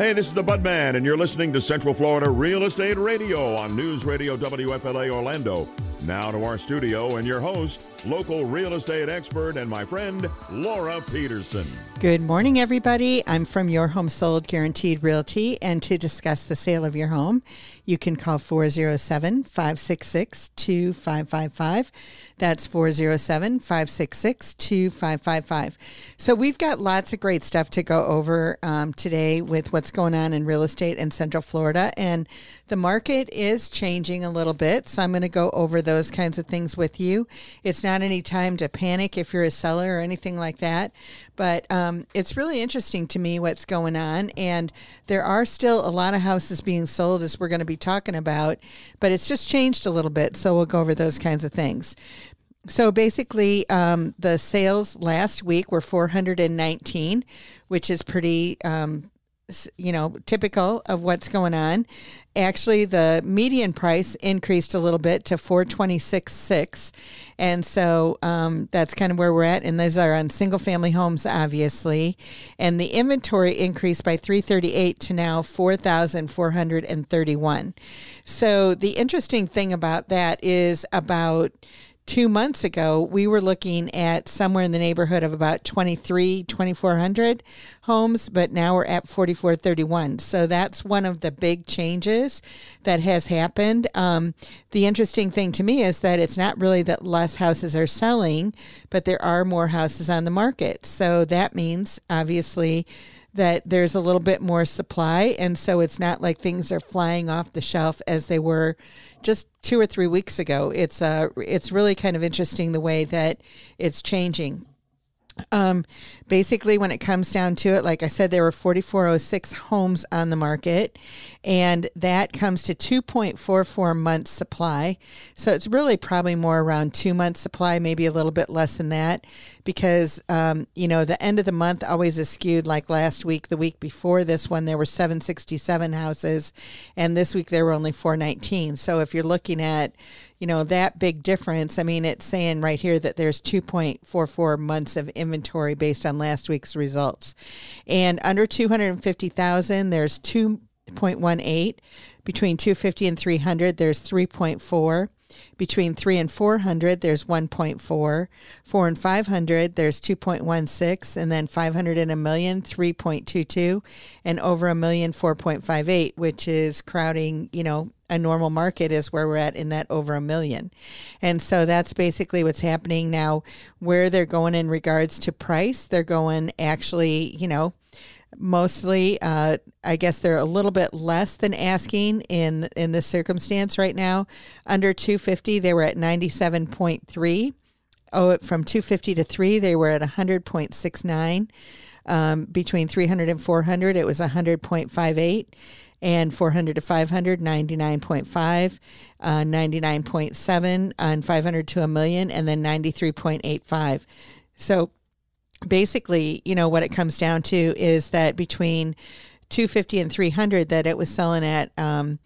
Hey, this is the Budman, and you're listening to Central Florida Real Estate Radio on News Radio WFLA Orlando. Now to our studio and your host, local real estate expert and my friend, Laura Petersen. Good morning, everybody. I'm from Your Home Sold Guaranteed Realty, and to discuss the sale of your home, you can call 407 566 2555. That's 407 566 2555. So, we've got lots of great stuff to go over um, today with what's going on in real estate in Central Florida. And the market is changing a little bit. So, I'm going to go over those kinds of things with you. It's not any time to panic if you're a seller or anything like that. But um, it's really interesting to me what's going on. And there are still a lot of houses being sold, as we're going to be talking about, but it's just changed a little bit. So we'll go over those kinds of things. So basically, um, the sales last week were 419, which is pretty um, you know, typical of what's going on. Actually, the median price increased a little bit to 426.6. And so um, that's kind of where we're at. And those are on single family homes, obviously. And the inventory increased by 338 to now 4,431. So the interesting thing about that is about two months ago, we were looking at somewhere in the neighborhood of about 23, 2,400 homes, but now we're at 4,431. So that's one of the big changes that has happened. Um, the interesting thing to me is that it's not really that less houses are selling, but there are more houses on the market. So that means, obviously, that there's a little bit more supply. And so it's not like things are flying off the shelf as they were just two or three weeks ago. It's, uh, it's really kind of interesting the way that it's changing. Um, basically, when it comes down to it, like I said, there were 4,406 homes on the market, and that comes to 2.44 months supply. So it's really probably more around two months supply, maybe a little bit less than that, because um, you know the end of the month always is skewed. Like last week, the week before this one, there were 767 houses, and this week there were only 419. So if you're looking at you know, that big difference. I mean, it's saying right here that there's 2.44 months of inventory based on last week's results. And under 250,000, there's 2.18. Between 250 and 300, there's 3.4. Between 3 and 400, there's 1.4. 4 and 500, there's 2.16. And then 500 and a million, 3.22. And over a million, 4.58, which is crowding, you know, a normal market is where we're at in that over a million. And so that's basically what's happening now. Where they're going in regards to price, they're going actually, you know, mostly uh, i guess they're a little bit less than asking in in this circumstance right now. Under 250 they were at 97.3 oh from 250 to 3 they were at 100.69 um, between 300 and 400 it was 100.58 and 400 to 500 99.5 uh, 99.7 on 500 to a million and then 93.85 so basically, you know, what it comes down to is that between 250 and 300 that it was selling at um,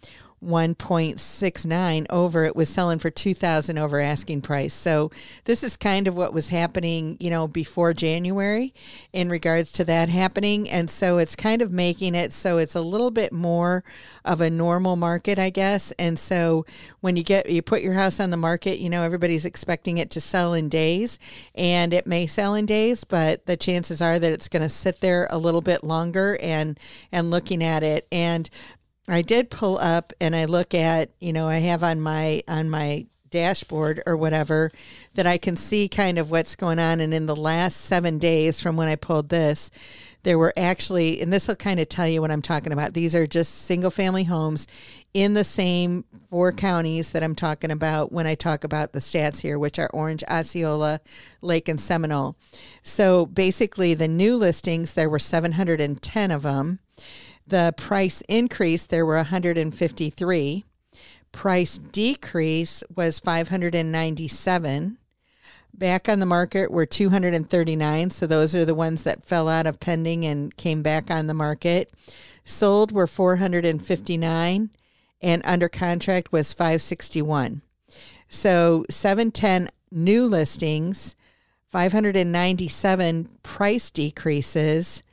1.69 over it was selling for 2000 over asking price. So this is kind of what was happening you know before january in regards to that happening. And so it's kind of making it so it's a little bit more of a normal market i guess. And so when you get you put your house on the market you know everybody's expecting it to sell in days and it may sell in days but the chances are that it's going to sit there a little bit longer and and looking at it. And I did pull up and I look at, you know, I have on my on my dashboard or whatever that I can see kind of what's going on and in the last 7 days from when I pulled this there were actually and this will kind of tell you what I'm talking about. These are just single family homes in the same four counties that I'm talking about when I talk about the stats here, which are Orange, Osceola, Lake, and Seminole. So basically, the new listings, there were 710 of them. The price increase, there were 153. Price decrease was 597. Back on the market were 239. So those are the ones that fell out of pending and came back on the market. Sold were 459 and under contract was 561. So 710 new listings, 597 price decreases,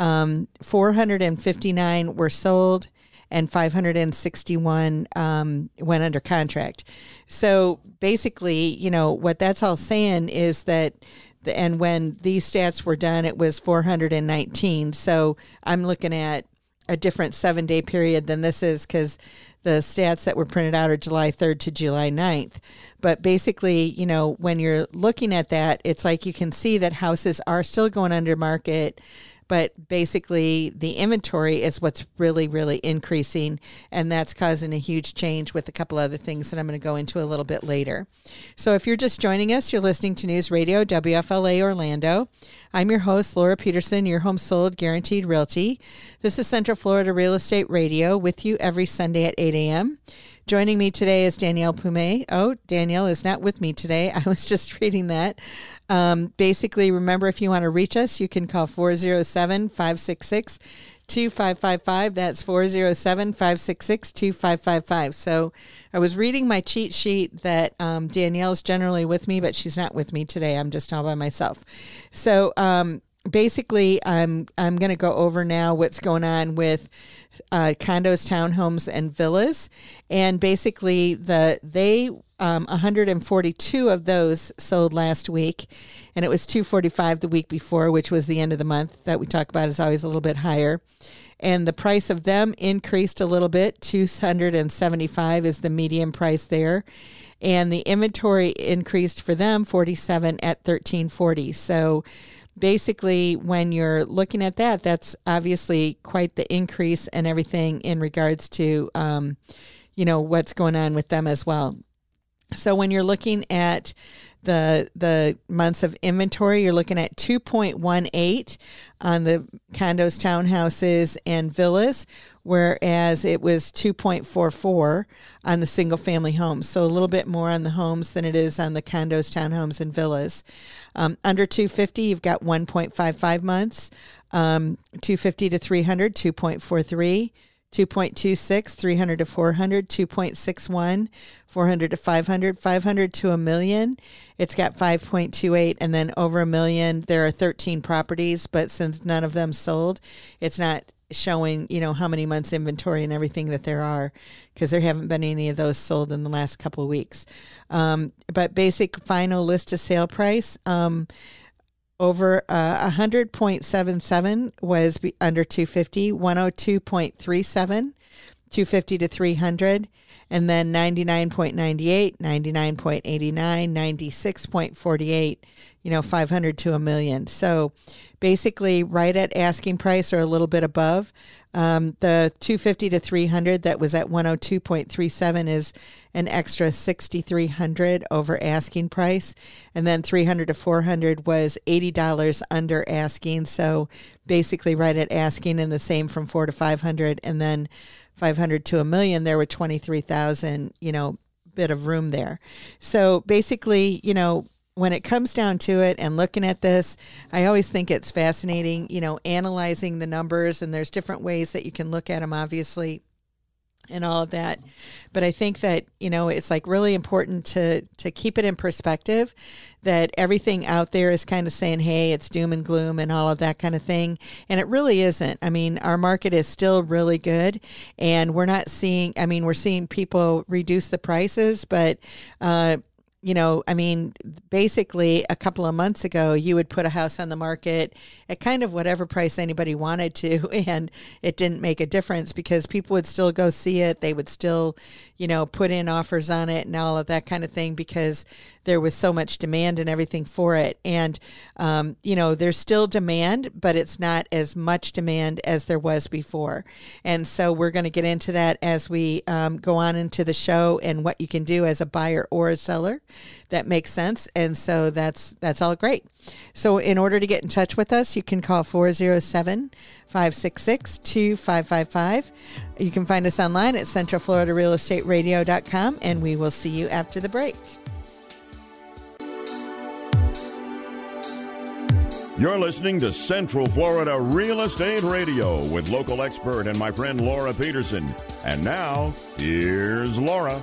Um, 459 were sold and 561 um, went under contract. So basically, you know, what that's all saying is that, the, and when these stats were done, it was 419. So I'm looking at a different seven day period than this is because the stats that were printed out are July 3rd to July 9th. But basically, you know, when you're looking at that, it's like you can see that houses are still going under market but basically the inventory is what's really really increasing and that's causing a huge change with a couple other things that i'm going to go into a little bit later. So if you're just joining us you're listening to news radio wfla orlando. I'm your host laura petersen your home sold guaranteed realty. This is central florida real estate radio with you every sunday at 8 a.m Joining me today is Danielle Pume. Oh, Danielle is not with me today. I was just reading that. Um, basically, remember if you want to reach us, you can call 407 566 2555. That's 407 566 2555. So I was reading my cheat sheet that um, Danielle's generally with me, but she's not with me today. I'm just all by myself. So, um, basically i'm i'm going to go over now what's going on with uh, condos townhomes and villas. And basically the they um, 142 of those sold last week. And it was 245 the week before which was the end of the month that we talk about is always a little bit higher. And the price of them increased a little bit. 275 is the median price there. And the inventory increased for them 47 at 1340 so basically, when you're looking at that, that's obviously quite the increase and everything in regards to, um, you know, what's going on with them as well. So when you're looking at the the months of inventory, you're looking at 2.18 on the condos, townhouses, and villas, whereas it was 2.44 on the single family homes. So a little bit more on the homes than it is on the condos, townhomes, and villas. Um, under 250, you've got 1.55 months. Um, 250 to 300, 2.43. 2.26, 300 to 400, 2.61, 400 to 500, 500 to a million. It's got 5.28, and then over a million, there are 13 properties, but since none of them sold, it's not showing, you know, how many months inventory and everything that there are because there haven't been any of those sold in the last couple of weeks. Um, but basic final list to sale price. Um, over uh, 100.77 was under 250, 102.37, 250 to 300, and then 99.98, 99.89, 96.48, you know, 500 to a million. So basically right at asking price or a little bit above. Um, the 250 to 300 that was at 102.37 is an extra 6,300 over asking price. And then 300 to 400 was $80 under asking. So basically right at asking and the same from 4 to 500. And then 500 to a million, there were 23,000, you know, bit of room there. So basically, you know, when it comes down to it and looking at this, I always think it's fascinating, you know, analyzing the numbers and there's different ways that you can look at them, obviously and all of that. But I think that, you know, it's like really important to to keep it in perspective that everything out there is kind of saying, "Hey, it's doom and gloom and all of that kind of thing." And it really isn't. I mean, our market is still really good and we're not seeing I mean, we're seeing people reduce the prices, but uh you know, I mean, basically a couple of months ago, you would put a house on the market at kind of whatever price anybody wanted to, and it didn't make a difference because people would still go see it. They would still, you know, put in offers on it and all of that kind of thing because there was so much demand and everything for it. And, um, you know, there's still demand, but it's not as much demand as there was before. And so we're going to get into that as we um, go on into the show and what you can do as a buyer or a seller that makes sense. And so that's that's all great. So in order to get in touch with us, you can call 407 566 2555. You can find us online at centralfloridarealestateradio.com and we will see you after the break. You're listening to Central Florida Real Estate Radio with local expert and my friend Laura Petersen. And now, here's Laura.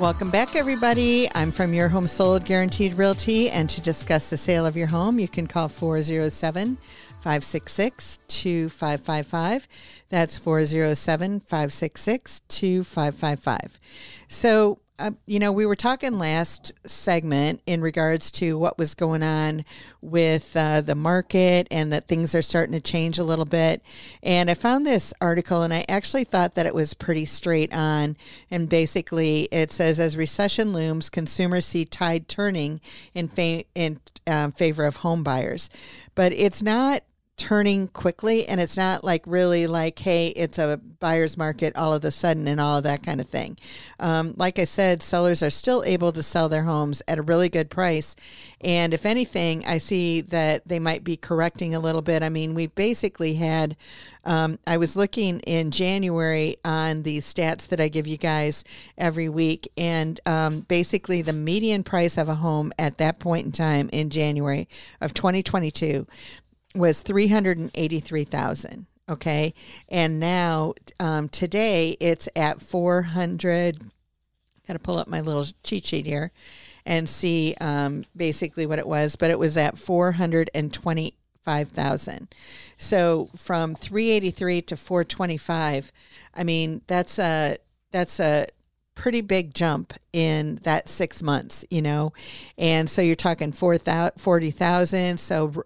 Welcome back, everybody. I'm from Your Home Sold Guaranteed Realty, and to discuss the sale of your home, you can call 407 566 2555. That's 407 566 2555. So, uh, you know, we were talking last segment in regards to what was going on with uh, the market and that things are starting to change a little bit. And I found this article and I actually thought that it was pretty straight on. And basically, it says as recession looms, consumers see tide turning in, fa- in um, favor of home buyers. But it's not turning quickly and it's not like really like hey it's a buyer's market all of a sudden and all of that kind of thing. Um, like i said sellers are still able to sell their homes at a really good price and if anything i see that they might be correcting a little bit. I mean we basically had um, i was looking in january on the stats that i give you guys every week and um, basically the median price of a home at that point in time in january of 2022 was 383,000. Okay. And now um, today it's at 400. Got to pull up my little cheat sheet here and see um, basically what it was, but it was at 425,000. So from 383 to 425, I mean, that's a, that's a, pretty big jump in that six months, you know, and so you're talking 40,000. So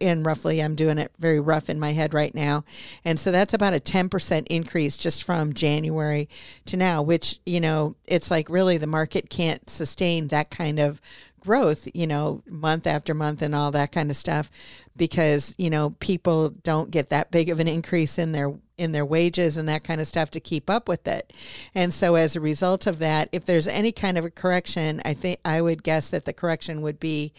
and roughly I'm doing it very rough in my head right now. And so that's about a 10% increase just from January to now, which, you know, it's like really the market can't sustain that kind of growth, you know, month after month and all that kind of stuff because, you know, people don't get that big of an increase in their in their wages and that kind of stuff to keep up with it. And so as a result of that, if there's any kind of a correction, I think I would guess that the correction would be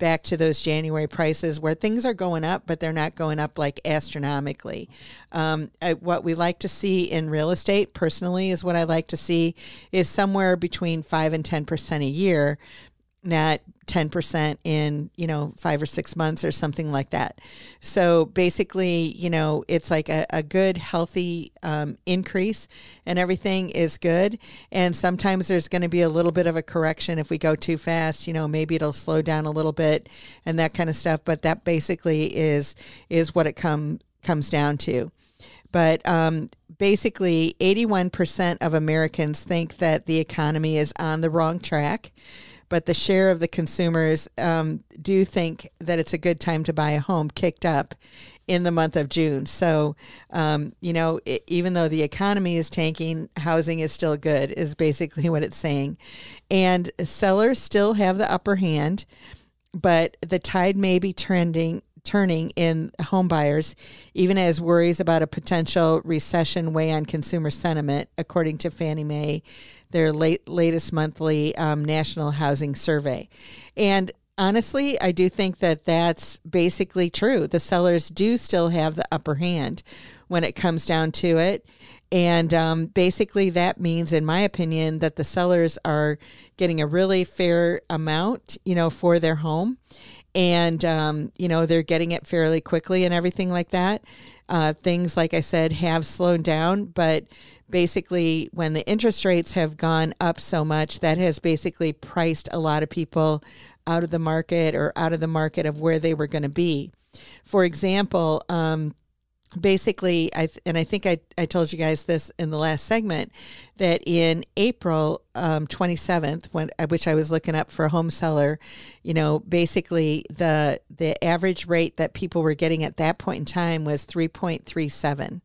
back to those January prices where things are going up, but they're not going up like astronomically. Um, I, what we like to see in real estate, personally, is what I like to see is somewhere between five and ten percent a year not 10% in, you know, five or six months or something like that. So basically, you know, it's like a, a good, healthy um, increase and everything is good. And sometimes there's going to be a little bit of a correction if we go too fast, you know, maybe it'll slow down a little bit and that kind of stuff. But that basically is, is what it come, comes down to. But um, basically, 81% of Americans think that the economy is on the wrong track but the share of the consumers um, do think that it's a good time to buy a home kicked up in the month of June. So, um, you know, it, even though the economy is tanking, housing is still good, is basically what it's saying. And sellers still have the upper hand, but the tide may be trending turning in home buyers, even as worries about a potential recession weigh on consumer sentiment, according to Fannie Mae their late, latest monthly um, national housing survey. And honestly, I do think that that's basically true. The sellers do still have the upper hand when it comes down to it. And um, basically, that means, in my opinion, that the sellers are getting a really fair amount, you know, for their home. And, um, you know, they're getting it fairly quickly and everything like that. Uh, things, like I said, have slowed down, but basically when the interest rates have gone up so much that has basically priced a lot of people out of the market or out of the market of where they were going to be for example um, basically I and I think I, I told you guys this in the last segment that in April um, 27th when which I was looking up for a home seller you know basically the the average rate that people were getting at that point in time was 3.37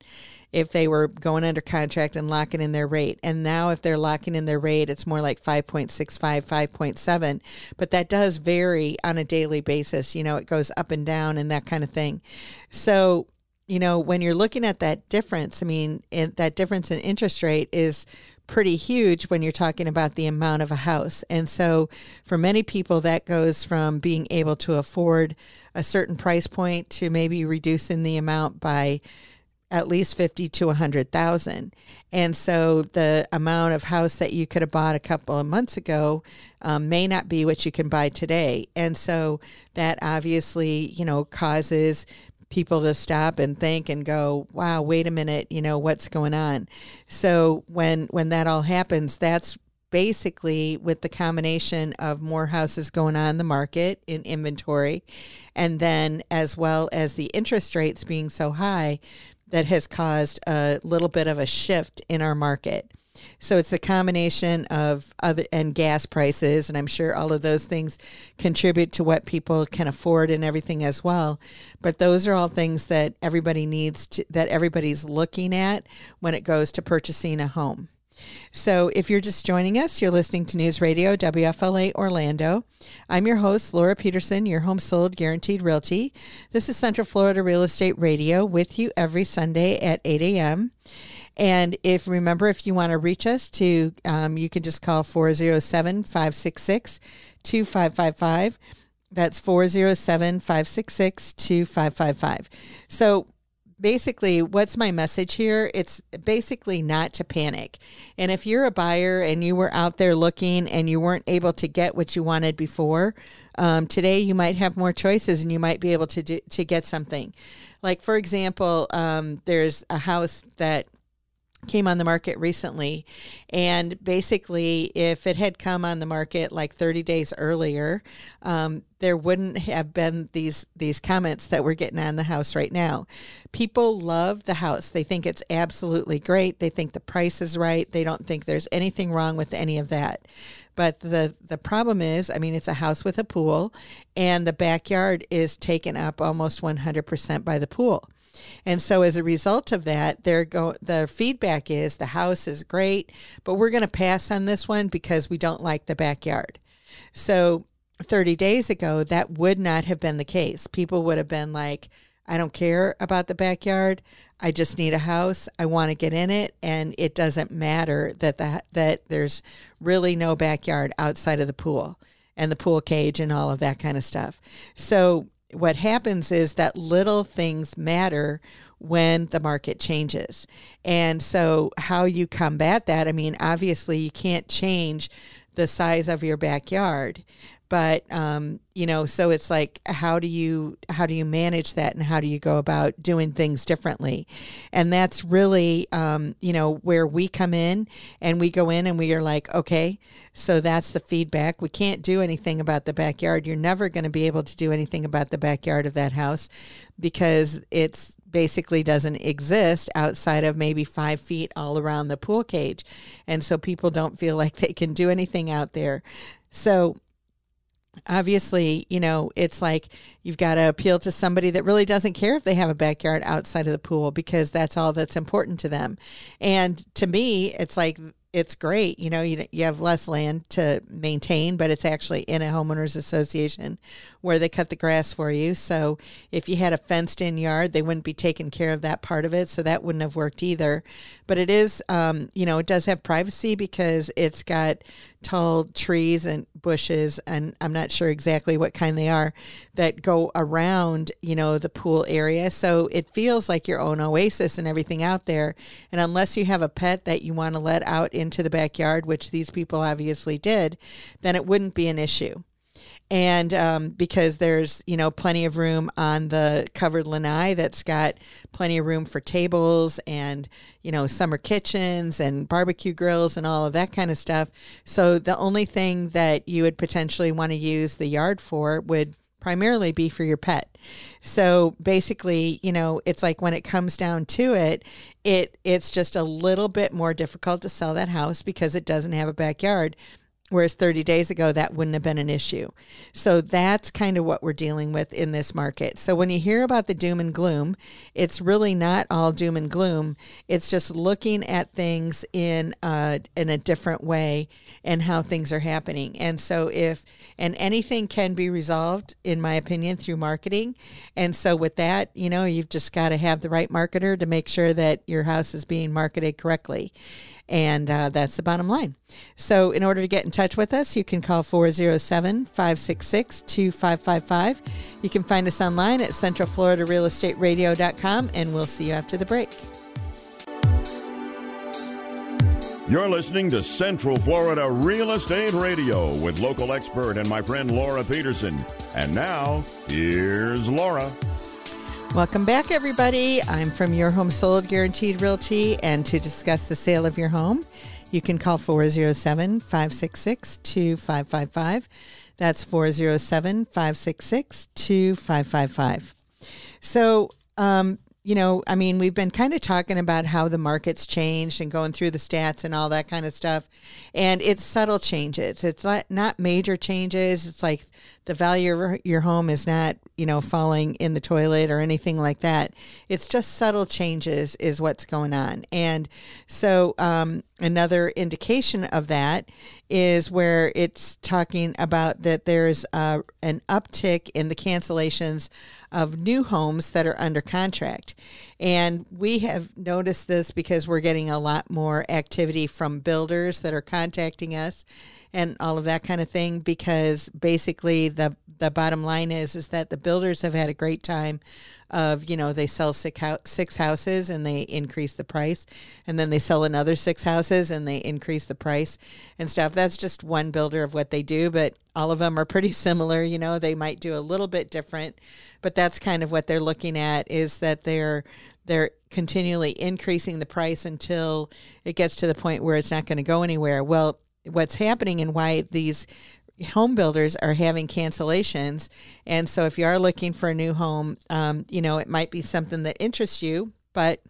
if they were going under contract and locking in their rate. And now, if they're locking in their rate, it's more like 5.65, 5.7. But that does vary on a daily basis. You know, it goes up and down and that kind of thing. So, you know, when you're looking at that difference, I mean, that difference in interest rate is pretty huge when you're talking about the amount of a house. And so for many people, that goes from being able to afford a certain price point to maybe reducing the amount by at least 50 to 100,000. And so the amount of house that you could have bought a couple of months ago um, may not be what you can buy today. And so that obviously, you know, causes people to stop and think and go, wow, wait a minute, you know, what's going on? So when when that all happens, that's basically with the combination of more houses going on the market in inventory, and then as well as the interest rates being so high, that has caused a little bit of a shift in our market. So it's the combination of other and gas prices, and I'm sure all of those things contribute to what people can afford and everything as well. But those are all things that everybody needs to that everybody's looking at when it goes to purchasing a home. So, if you're just joining us, you're listening to News Radio WFLA Orlando. I'm your host, Laura Petersen, your home sold guaranteed realty. This is Central Florida Real Estate Radio with you every Sunday at 8 a.m. And if remember, if you want to reach us to, um, you can just call 407 566 2555. That's 407 566 2555. So basically, what's my message here? It's basically not to panic. And if you're a buyer and you were out there looking and you weren't able to get what you wanted before, um, today you might have more choices and you might be able to do, to get something. Like for example, um, there's a house that came on the market recently. And basically, if it had come on the market like 30 days earlier, um, there wouldn't have been these these comments that we're getting on the house right now. People love the house. They think it's absolutely great. They think the price is right. They don't think there's anything wrong with any of that. But the the problem is, I mean, it's a house with a pool, and the backyard is taken up almost 100% by the pool. And so as a result of that, they're go the feedback is the house is great, but we're going to pass on this one because we don't like the backyard. So 30 days ago, that would not have been the case. People would have been like, I don't care about the backyard. I just need a house. I want to get in it, and it doesn't matter that the, that there's really no backyard outside of the pool and the pool cage and all of that kind of stuff. So what happens is that little things matter when the market changes. And so, how you combat that, I mean, obviously, you can't change the size of your backyard. But um, you know so it's like how do you how do you manage that and how do you go about doing things differently? And that's really um, you know where we come in and we go in and we are like okay so that's the feedback. We can't do anything about the backyard. You're never going to be able to do anything about the backyard of that house because it's basically doesn't exist outside of maybe five feet all around the pool cage and so people don't feel like they can do anything out there so obviously, you know, it's like you've got to appeal to somebody that really doesn't care if they have a backyard outside of the pool because that's all that's important to them. And to me, it's like it's great. You know, you, you have less land to maintain, but it's actually in a homeowners association where they cut the grass for you. So if you had a fenced in yard, they wouldn't be taking care of that part of it. So that wouldn't have worked either. But it is, um, you know, it does have privacy because it's got tall trees and bushes, and I'm not sure exactly what kind they are that go around, you know, the pool area. So it feels like your own oasis and everything out there. And unless you have a pet that you want to let out into the backyard, which these people obviously did, then it wouldn't be an issue and um, because there's you know plenty of room on the covered lanai that's got plenty of room for tables and you know summer kitchens and barbecue grills and all of that kind of stuff so the only thing that you would potentially want to use the yard for would primarily be for your pet. So basically, you know, it's like when it comes down to it, it it's just a little bit more difficult to sell that house because it doesn't have a backyard. Whereas 30 days ago, that wouldn't have been an issue. So that's kind of what we're dealing with in this market. So when you hear about the doom and gloom, it's really not all doom and gloom. It's just looking at things in a, in a different way and how things are happening. And so if, and anything can be resolved, in my opinion, through marketing. And so with that, you know, you've just got to have the right marketer to make sure that your house is being marketed correctly. And uh, that's the bottom line. So, in order to get in touch with us, you can call 407 566 2555. You can find us online at centralfloridarealestateradio.com, and we'll see you after the break. You're listening to Central Florida Real Estate Radio with local expert and my friend Laura Petersen. And now, here's Laura. Welcome back, everybody. I'm from Your Home Sold Guaranteed Realty, and to discuss the sale of your home, you can call 407 566 2555. That's 407 566 2555. So, um, you know, I mean, we've been kind of talking about how the market's changed and going through the stats and all that kind of stuff. And it's subtle changes. It's not major changes. It's like the value of your home is not, you know, falling in the toilet or anything like that. It's just subtle changes is what's going on. And so um, another indication of that is where it's talking about that there's uh, an uptick in the cancellations of new homes that are under contract. And we have noticed this because we're getting a lot more activity from builders that are contacting us and all of that kind of thing because basically the the bottom line is is that the builders have had a great time of you know they sell six, six houses and they increase the price. And then they sell another six houses and they increase the price and stuff. That's just one builder of what they do but all of them are pretty similar. You know they might do a little bit different but that's kind of what they're looking at is that they're they're continually increasing the price until it gets to the point where it's not going to go anywhere. Well what's happening and why these home builders are having cancellations. And so if you are looking for a new home, um, you know, it might be something that interests you, but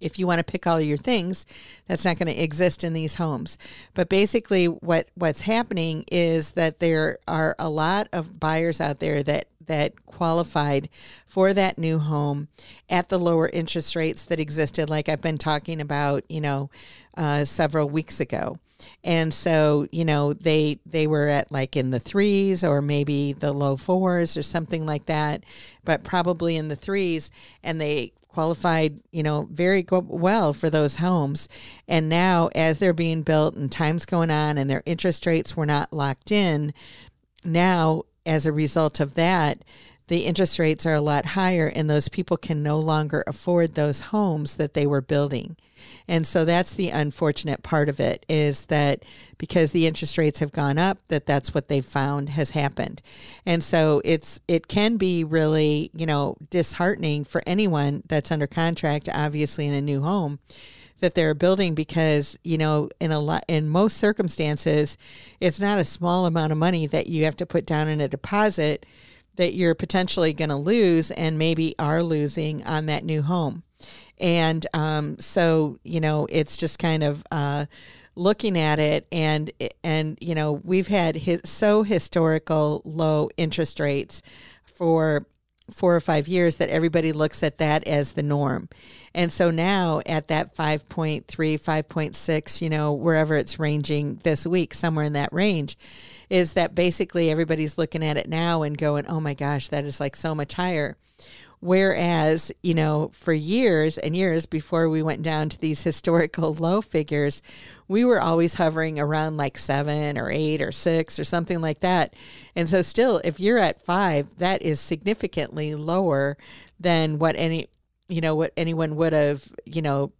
if you want to pick all your things, that's not going to exist in these homes. But basically, what what's happening is that there are a lot of buyers out there that that qualified for that new home at the lower interest rates that existed, like I've been talking about, you know, uh, several weeks ago and so you know they they were at like in the threes or maybe the low fours or something like that but probably in the threes. And they qualified you know very well for those homes. And now as they're being built and time's going on and their interest rates were not locked in now as a result of that the interest rates are a lot higher and those people can no longer afford those homes that they were building. And so that's the unfortunate part of it is that because the interest rates have gone up that that's what they've found has happened. And so it's it can be really, you know, disheartening for anyone that's under contract obviously in a new home that they're building because you know in a lot in most circumstances it's not a small amount of money that you have to put down in a deposit that you're potentially going to lose and maybe are losing on that new home. And um, so, you know, it's just kind of uh, looking at it and, and, you know, we've had his, so historical low interest rates for four or five years that everybody looks at that as the norm. And so now at that 5.3, 5.6, you know, wherever it's ranging this week, somewhere in that range, is that basically everybody's looking at it now and going, oh my gosh, that is like so much higher. Whereas, you know, for years and years before we went down to these historical low figures, we were always hovering around like seven or eight or six or something like that. And so, still, if you're at five, that is significantly lower than what any, you know, what anyone would have, you know,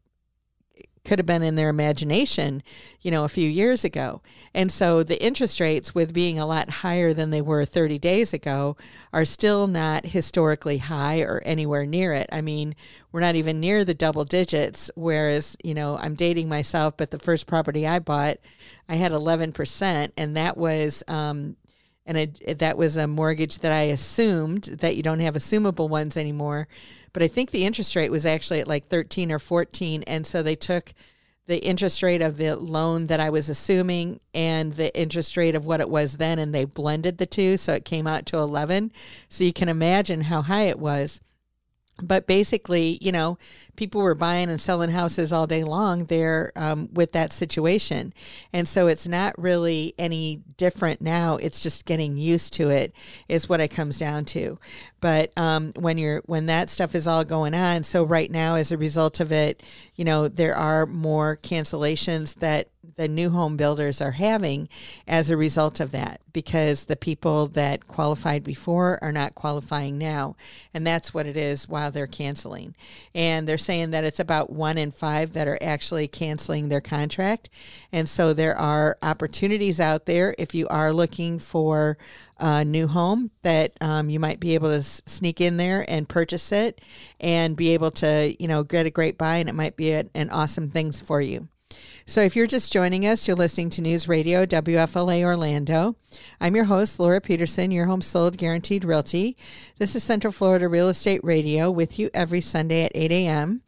could have been in their imagination, you know, a few years ago. And so the interest rates, with being a lot higher than they were 30 days ago, are still not historically high or anywhere near it. I mean, we're not even near the double digits. Whereas, you know, I'm dating myself, but the first property I bought, I had 11%, and that was, um, and it, that was a mortgage that I assumed that you don't have assumable ones anymore but I think the interest rate was actually at like 13 or 14. And so they took the interest rate of the loan that I was assuming and the interest rate of what it was then, and they blended the two. So it came out to 11. So you can imagine how high it was but basically, you know, people were buying and selling houses all day long there um, with that situation. And so it's not really any different now. It's just getting used to it, is what it comes down to. But um, when you're when that stuff is all going on, so right now, as a result of it, you know, there are more cancellations that the new home builders are having as a result of that because the people that qualified before are not qualifying now. And that's what it is while they're canceling. And they're saying that it's about one in five that are actually canceling their contract. And so there are opportunities out there if you are looking for a new home that um, you might be able to sneak in there and purchase it and be able to, you know, get a great buy and it might be a, an awesome things for you. So, if you're just joining us, you're listening to News Radio WFLA Orlando. I'm your host, Laura Petersen, your home sold guaranteed realty. This is Central Florida Real Estate Radio with you every Sunday at 8 a.m.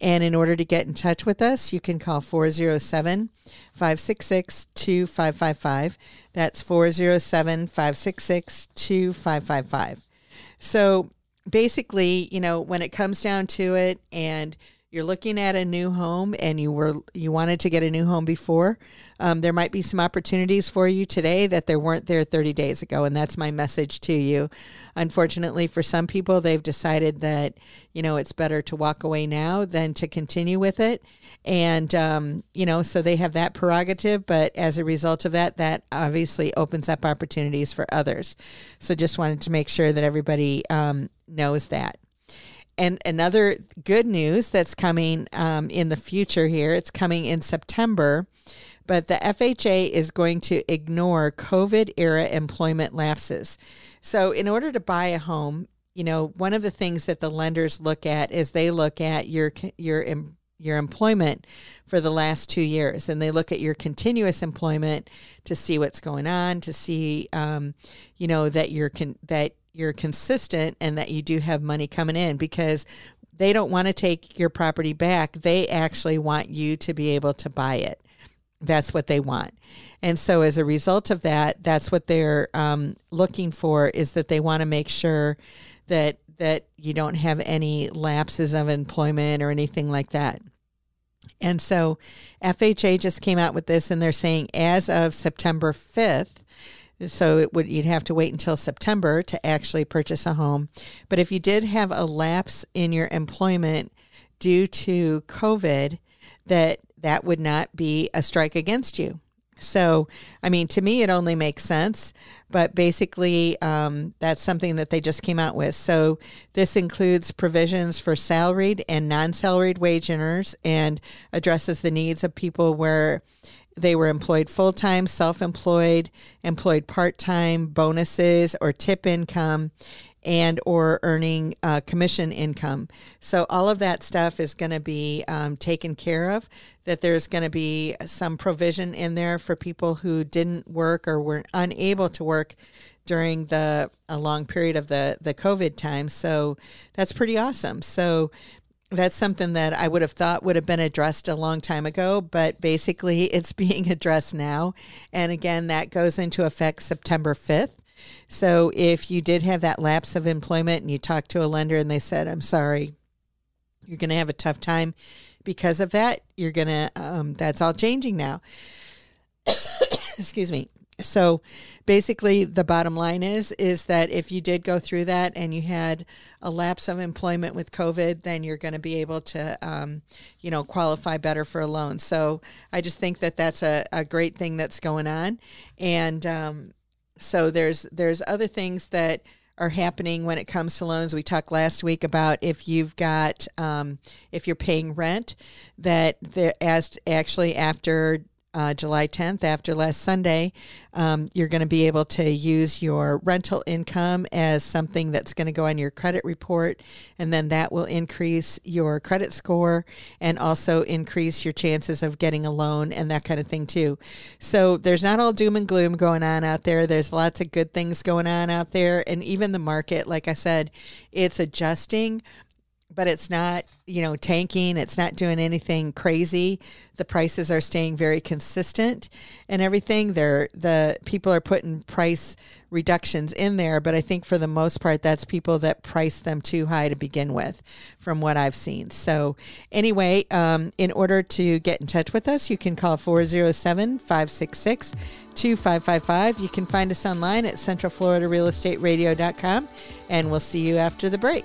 And in order to get in touch with us, you can call 407 566 2555. That's 407 566 2555. So, basically, you know, when it comes down to it and you're looking at a new home and you were you wanted to get a new home before um, there might be some opportunities for you today that there weren't there 30 days ago and that's my message to you. Unfortunately for some people they've decided that you know it's better to walk away now than to continue with it. And um, you know so they have that prerogative but as a result of that that obviously opens up opportunities for others. So just wanted to make sure that everybody um, knows that and another good news that's coming um, in the future here, it's coming in September, but the FHA is going to ignore COVID era employment lapses. So, in order to buy a home, you know, one of the things that the lenders look at is they look at your your your employment for the last two years, and they look at your continuous employment to see what's going on, to see, um, you know, that you're con- that you're consistent and that you do have money coming in because they don't want to take your property back. They actually want you to be able to buy it. That's what they want. And so, as a result of that, that's what they're um, looking for is that they want to make sure that that you don't have any lapses of employment or anything like that. And so FHA just came out with this and they're saying as of September 5th, so it would you'd have to wait until September to actually purchase a home. But if you did have a lapse in your employment due to COVID, that that would not be a strike against you. So, I mean, to me, it only makes sense, but basically, um, that's something that they just came out with. So, this includes provisions for salaried and non salaried wage earners and addresses the needs of people where they were employed full time, self employed, employed part time, bonuses or tip income, and or earning uh, commission income. So all of that stuff is going to be um, taken care of. That there's going to be some provision in there for people who didn't work or were unable to work during the a long period of the the COVID time. So that's pretty awesome. So that's something that I would have thought would have been addressed a long time ago, but basically it's being addressed now. And again, that goes into effect September 5th. So if you did have that lapse of employment and you talked to a lender and they said, I'm sorry, you're going to have a tough time because of that, you're going to, um, that's all changing now. Excuse me. So basically the bottom line is is that if you did go through that and you had a lapse of employment with COVID, then you're going to be able to, um, you know, qualify better for a loan. So I just think that that's a, a great thing that's going on. And um, so there's there's other things that are happening when it comes to loans. We talked last week about if you've got um, if you're paying rent, that there as actually after uh, July 10th, after last Sunday, um, you're going to be able to use your rental income as something that's going to go on your credit report, and then that will increase your credit score and also increase your chances of getting a loan and that kind of thing, too. So there's not all doom and gloom going on out there. There's lots of good things going on out there, and even the market, like I said, it's adjusting but it's not, you know, tanking. It's not doing anything crazy. The prices are staying very consistent and everything. They're, the people are putting price reductions in there, but I think for the most part, that's people that price them too high to begin with, from what I've seen. So, anyway, um, in order to get in touch with us, you can call 407 566 2555. You can find us online at centralfloridarealestateradio.com, and we'll see you after the break.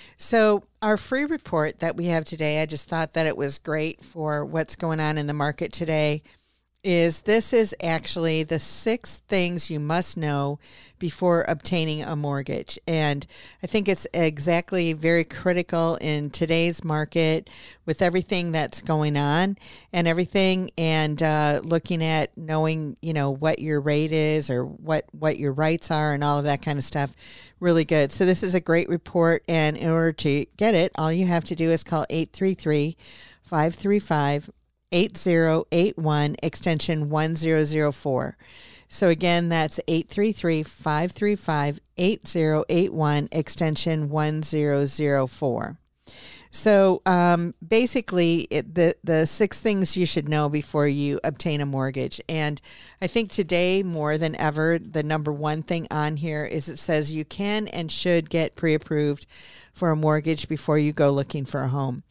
So, our free report that we have today, I just thought that it was great for what's going on in the market today. Is this is actually the six things you must know before obtaining a mortgage. And I think it's exactly very critical in today's market with everything that's going on and everything and uh, looking at knowing, you know, what your rate is or what, what your rights are and all of that kind of stuff. Really good. So this is a great report. And in order to get it, all you have to do is call 833 535 8081 extension 1004. So again, that's 833 535 8081 extension 1004. So um, basically, it, the the six things you should know before you obtain a mortgage, and I think today more than ever, the number one thing on here is it says you can and should get pre-approved for a mortgage before you go looking for a home.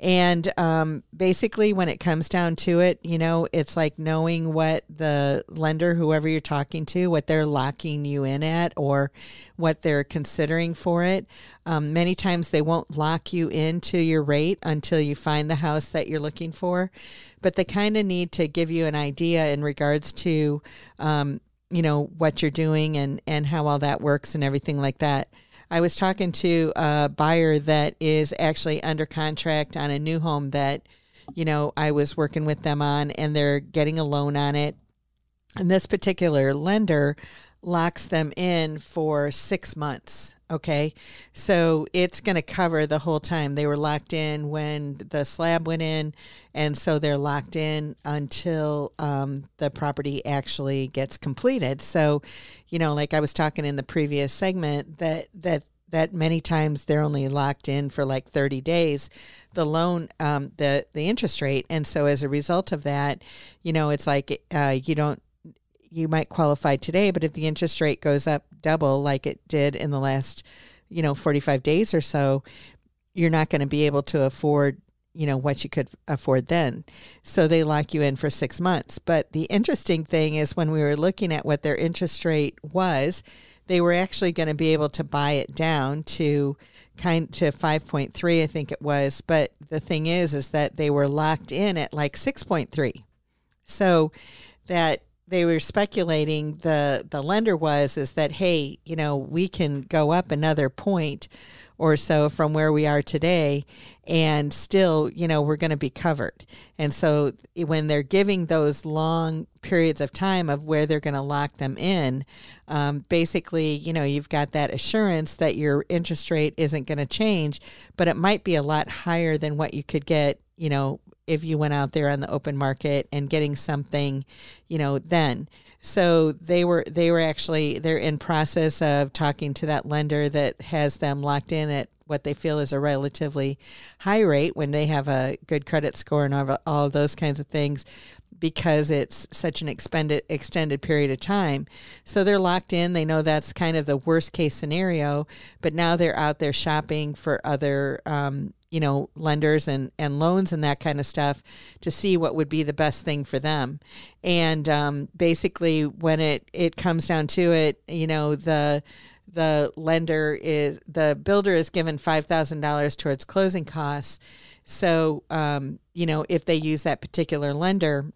And um, basically, when it comes down to it, you know, it's like knowing what the lender, whoever you're talking to, what they're locking you in at or what they're considering for it. Um, many times they won't lock you into your rate until you find the house that you're looking for, but they kind of need to give you an idea in regards to, um, you know, what you're doing and, and how all that works and everything like that. I was talking to a buyer that is actually under contract on a new home that, you know, I was working with them on, and they're getting a loan on it. And this particular lender locks them in for six months. Okay. So it's going to cover the whole time. They were locked in when the slab went in. And so they're locked in until um, the property actually gets completed. So, you know, like I was talking in the previous segment, that, that, that many times they're only locked in for like 30 days the loan um, the the interest rate and so as a result of that you know it's like uh, you don't you might qualify today, but if the interest rate goes up double like it did in the last, you know, 45 days or so, you're not going to be able to afford, you know, what you could afford then. So they lock you in for 6 months. But the interesting thing is when we were looking at what their interest rate was, they were actually going to be able to buy it down to kind to 5.3 I think it was, but the thing is is that they were locked in at like 6.3. So that they were speculating the the lender was is that hey you know we can go up another point or so from where we are today and still you know we're going to be covered. And so when they're giving those long periods of time of where they're going to lock them in um, basically you know you've got that assurance that your interest rate isn't going to change but it might be a lot higher than what you could get you know if you went out there on the open market and getting something, you know, then. So they were they were actually they're in process of talking to that lender that has them locked in at what they feel is a relatively high rate when they have a good credit score and all, those kinds of things because it's such an expended, extended period of time. So they're locked in. They know that's kind of the worst case scenario, but now they're out there shopping for other um, you know, lenders and, and loans and that kind of stuff to see what would be the best thing for them. And um, basically, when it, it comes down to it, you know, the the lender is the builder is given five thousand dollars towards closing costs. So, um, you know, if they use that particular lender,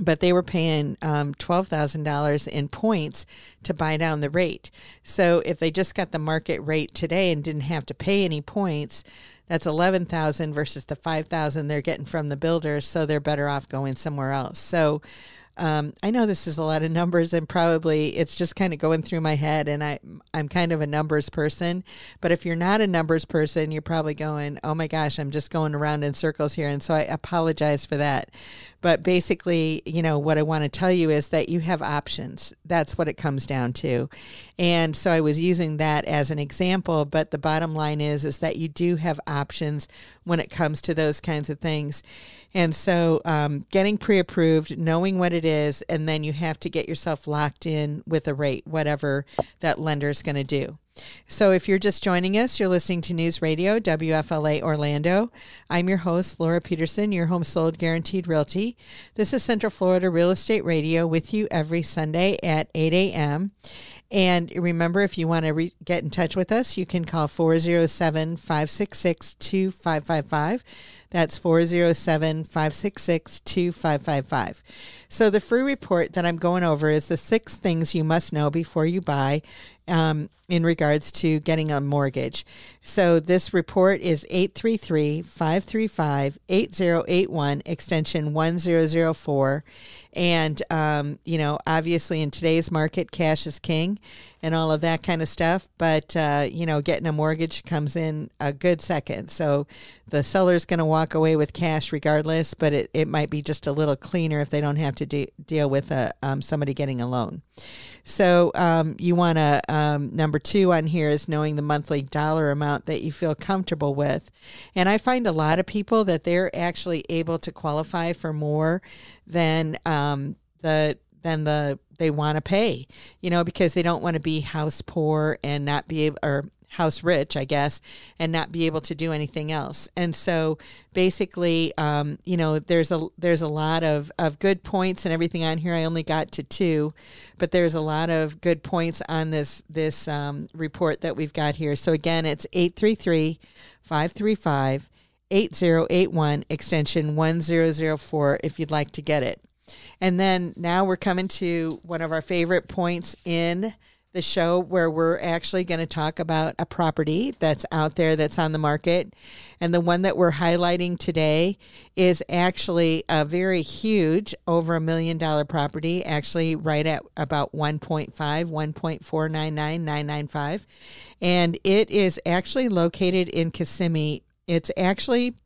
but they were paying um, $12,000 in points to buy down the rate. So if they just got the market rate today and didn't have to pay any points, that's 11,000 versus the 5,000 they're getting from the builders, so they're better off going somewhere else. So um, I know this is a lot of numbers, and probably it's just kind of going through my head. And I, I'm kind of a numbers person. But if you're not a numbers person, you're probably going, "Oh my gosh, I'm just going around in circles here." And so I apologize for that. But basically, you know, what I want to tell you is that you have options. That's what it comes down to. And so I was using that as an example, but the bottom line is is that you do have options when it comes to those kinds of things. And so um, getting pre-approved, knowing what it is, and then you have to get yourself locked in with a rate, whatever that lender is going to do. So, if you're just joining us, you're listening to News Radio WFLA Orlando. I'm your host, Laura Petersen, your home sold guaranteed realty. This is Central Florida Real Estate Radio with you every Sunday at 8 a.m. And remember, if you want to re- get in touch with us, you can call 407 566 2555. That's 407 566 2555. So, the free report that I'm going over is the six things you must know before you buy um, in regards to getting a mortgage. So, this report is 833 535 8081, extension 1004. And, um, you know, obviously in today's market, cash is king and all of that kind of stuff. But, uh, you know, getting a mortgage comes in a good second. So the seller's going to walk away with cash regardless, but it, it might be just a little cleaner if they don't have to de- deal with a, um, somebody getting a loan. So um, you want to, um, number two on here is knowing the monthly dollar amount that you feel comfortable with. And I find a lot of people that they're actually able to qualify for more than um, the than the they want to pay, you know, because they don't want to be house poor and not be able or house rich, I guess, and not be able to do anything else. And so basically, um, you know, there's a there's a lot of, of good points and everything on here. I only got to two, but there's a lot of good points on this this um, report that we've got here. So again, it's 833 535 8081 extension 1004 if you'd like to get it. And then now we're coming to one of our favorite points in the show where we're actually going to talk about a property that's out there that's on the market. And the one that we're highlighting today is actually a very huge, over a million dollar property, actually right at about 1.5, 1.499995. And it is actually located in Kissimmee. It's actually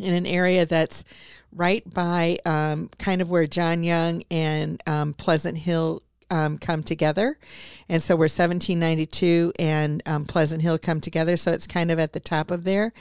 in an area that's right by um, kind of where John Young and um, Pleasant Hill um, come together. And so we're 1792 and um, Pleasant Hill come together. So it's kind of at the top of there.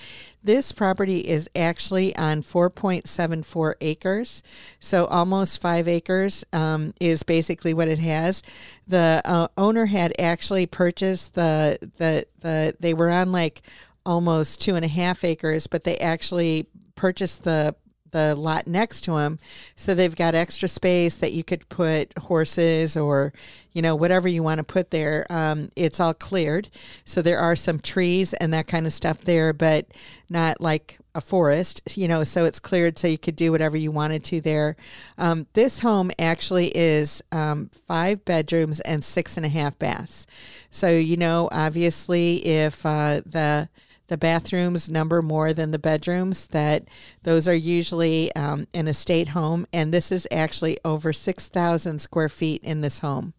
This property is actually on 4.74 acres. So almost five acres um, is basically what it has. The uh, owner had actually purchased the, the, the, they were on like almost two and a half acres, but they actually purchased the the lot next to them so they've got extra space that you could put horses or you know whatever you want to put there. Um, it's all cleared. So there are some trees and that kind of stuff there but not like a forest you know so it's cleared so you could do whatever you wanted to there. Um, this home actually is um, five bedrooms and six and a half baths. So you know obviously if uh, the the bathrooms number more than the bedrooms, that those are usually um, an estate home. And this is actually over 6,000 square feet in this home.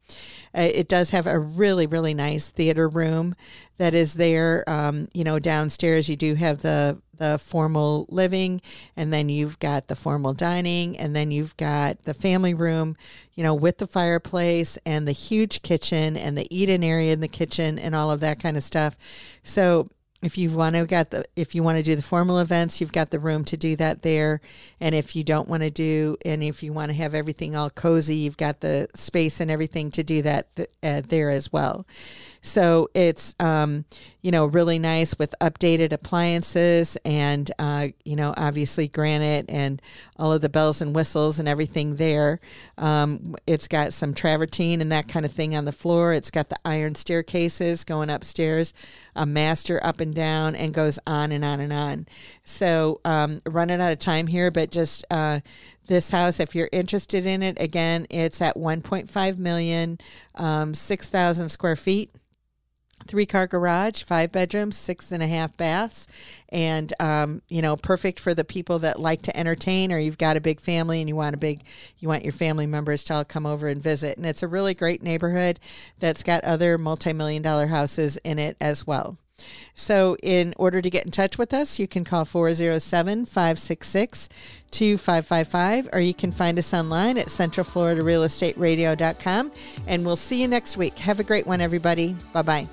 Uh, it does have a really, really nice theater room that is there. Um, you know, downstairs you do have the the formal living, and then you've got the formal dining, and then you've got the family room, you know, with the fireplace and the huge kitchen and the eat-in area in the kitchen and all of that kind of stuff. So if you want to get the if you want to do the formal events you've got the room to do that there. And if you don't want to do and if you want to have everything all cozy you've got the space and everything to do that th- uh, there as well. So it's um, you know really nice with updated appliances and uh, you know obviously granite and all of the bells and whistles and everything there. Um, it's got some travertine and that kind of thing on the floor. It's got the iron staircases going upstairs a master up and down and goes on and on and on. So, um, running out of time here, but just uh, this house, if you're interested in it, again, it's at 1.5 million, um, 6,000 square feet three car garage, five bedrooms, six and a half baths, and um, you know, perfect for the people that like to entertain, or you've got a big family and you want a big, you want your family members to all come over and visit. And it's a really great neighborhood that's got other multi-million dollar houses in it as well. So, in order to get in touch with us, you can call 407 566 2555 or you can find us online at centralfloridarealestateradio.com. And we'll see you next week. Have a great one, everybody. Bye bye.